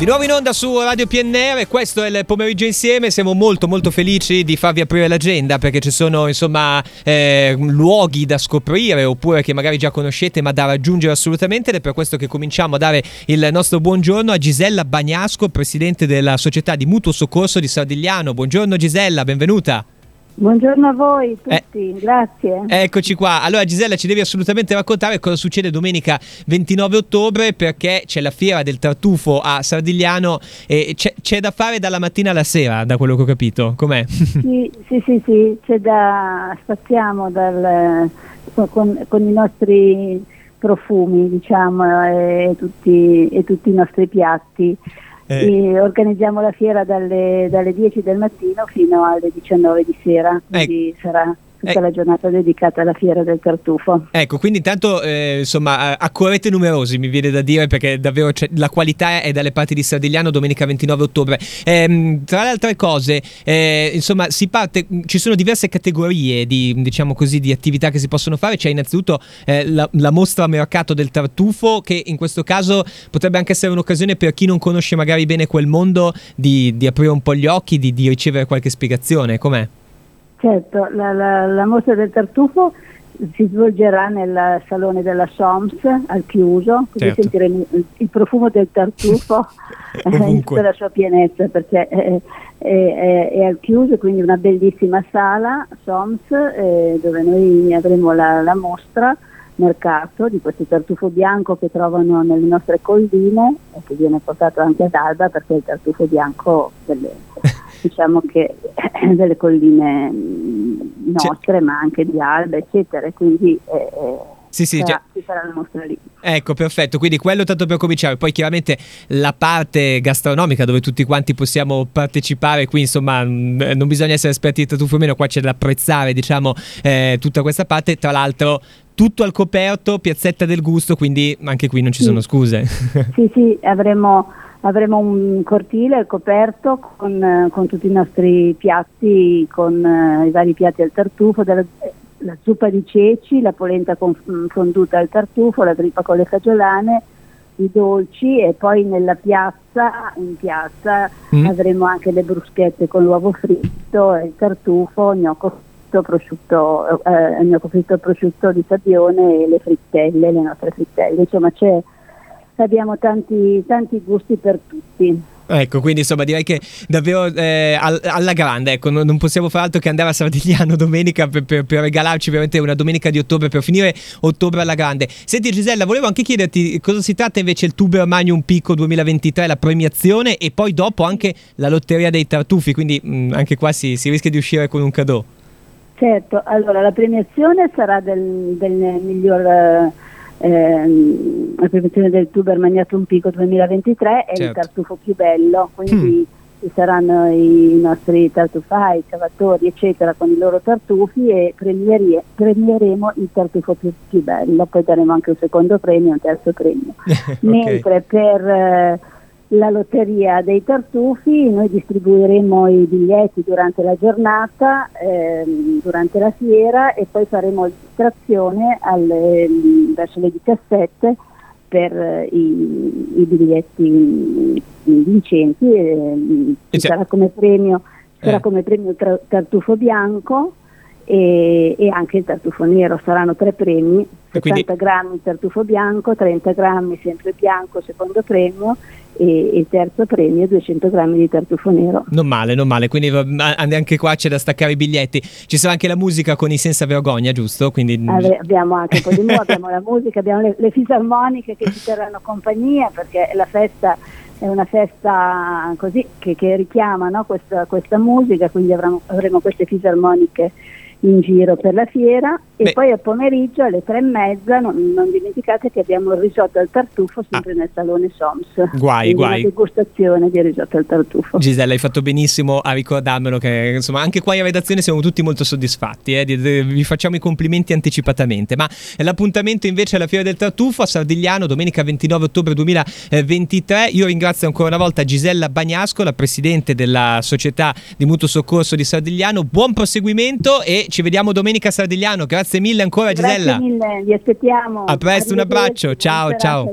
Di nuovo in onda su Radio PNR, questo è il pomeriggio insieme, siamo molto molto felici di farvi aprire l'agenda perché ci sono insomma eh, luoghi da scoprire oppure che magari già conoscete ma da raggiungere assolutamente ed è per questo che cominciamo a dare il nostro buongiorno a Gisella Bagnasco, presidente della società di mutuo soccorso di Sardigliano. Buongiorno Gisella, benvenuta. Buongiorno a voi tutti, eh, grazie. Eccoci qua. Allora Gisella ci devi assolutamente raccontare cosa succede domenica 29 ottobre perché c'è la fiera del tartufo a Sardigliano e c'è, c'è da fare dalla mattina alla sera, da quello che ho capito. Com'è? Sì, sì, sì, sì. c'è da spaziamo dal, con, con i nostri profumi, diciamo, e tutti, e tutti i nostri piatti. Eh. organizziamo la fiera dalle, dalle, 10 del mattino fino alle 19 di sera, quindi eh. sarà tutta eh. la giornata dedicata alla fiera del tartufo. Ecco, quindi intanto eh, insomma accorrete numerosi mi viene da dire perché davvero la qualità è dalle parti di Sardigliano domenica 29 ottobre. Eh, tra le altre cose, eh, insomma, si parte, ci sono diverse categorie di, diciamo così, di attività che si possono fare. C'è innanzitutto eh, la, la mostra mercato del tartufo che in questo caso potrebbe anche essere un'occasione per chi non conosce magari bene quel mondo di, di aprire un po' gli occhi, di, di ricevere qualche spiegazione. Com'è? Certo, la, la, la mostra del tartufo si svolgerà nel salone della Soms al chiuso, così certo. sentiremo il, il, profumo del tartufo in tutta la sua pienezza perché è, è, è, è, al chiuso, quindi una bellissima sala Soms eh, dove noi avremo la, la, mostra mercato di questo tartufo bianco che trovano nelle nostre colline e che viene portato anche ad Alba perché è il tartufo bianco delle diciamo che delle colline mm, nostre, C'è... ma anche di Alba, eccetera, quindi eh, eh sì, sì, sarà, ci sarà la mostra lì. Ecco, perfetto, quindi quello tanto per cominciare, poi chiaramente la parte gastronomica dove tutti quanti possiamo partecipare, qui insomma mm, non bisogna essere esperti di tartufo o meno, qua c'è da apprezzare diciamo eh, tutta questa parte, tra l'altro tutto al coperto, piazzetta del gusto, quindi anche qui non ci sì. sono scuse. Sì, sì, avremo avremo un cortile coperto con, con, tutti i nostri piatti, con uh, i vari piatti al tartufo, della, la zuppa di ceci, la polenta con, mm, fonduta al tartufo, la trippa con le fagiolane, i dolci e poi nella piazza, in piazza mm. avremo anche le bruschette con l'uovo fritto, il tartufo, gnocco fritto, prosciutto, eh, gnocco fritto prosciutto di Sabbione e le frittelle, le nostre frittelle. Insomma c'è abbiamo tanti, tanti gusti per tutti. Ecco, quindi insomma direi che davvero eh, alla grande, ecco, non, possiamo fare altro che andare a Sardigliano domenica per, per, per, regalarci veramente una domenica di ottobre per finire ottobre alla grande. Senti Gisella, volevo anche chiederti cosa si tratta invece il Tuber Magnum Picco 2023, la premiazione e poi dopo anche la lotteria dei tartufi, quindi mh, mm, anche qua si, si rischia di uscire con un cadeau. Certo, allora la premiazione sarà del, del miglior... Uh ehm, la prevenzione del tuber Magnatum Pico 2023 è certo. il tartufo più bello, quindi mm. ci saranno i nostri tartufai, cavatori eccetera con i loro tartufi e premiere, premieremo il tartufo più, più, bello, poi daremo anche un secondo premio un terzo premio. okay. Mentre per... Eh, la lotteria dei tartufi, noi distribuiremo i biglietti durante la giornata, ehm, durante la fiera e poi faremo distrazione alle, verso le 17 per eh, i, i, biglietti vincenti. Eh, ci sarà come premio, sarà eh. come premio il tartufo bianco e, e, anche il tartufo nero. Saranno tre premi, 70 quindi... grammi tartufo bianco, 30 grammi sempre bianco, secondo premio e il terzo premio 200 grammi di tartufo nero. Non male, non male, quindi anche qua c'è da staccare i biglietti. Ci sarà anche la musica con i senza vergogna, giusto? Quindi... abbiamo anche un po' di musica, abbiamo la musica, abbiamo le, le fisarmoniche che ci terranno compagnia perché la festa è una festa così che, che richiama no, questa, questa, musica, quindi avremo, avremo queste fisarmoniche in giro per la fiera e Beh. poi a pomeriggio alle tre e mezza non, non, dimenticate che abbiamo il risotto al tartufo sempre ah. nel salone Soms. Guai guai. una degustazione di risotto al tartufo. Gisella hai fatto benissimo a ricordarmelo che insomma anche qua in redazione siamo tutti molto soddisfatti eh, vi facciamo i complimenti anticipatamente. Ma l'appuntamento invece alla fiera del tartufo a Sardigliano domenica 29 ottobre 2023 io ringrazio ancora una volta Gisella Bagnasco la presidente della società di mutuo soccorso di Sardigliano. Buon proseguimento e ci vediamo domenica a Sardigliano. Grazie mille ancora Gisella. Grazie mille, vi aspettiamo. A presto, un abbraccio. Ciao, ciao.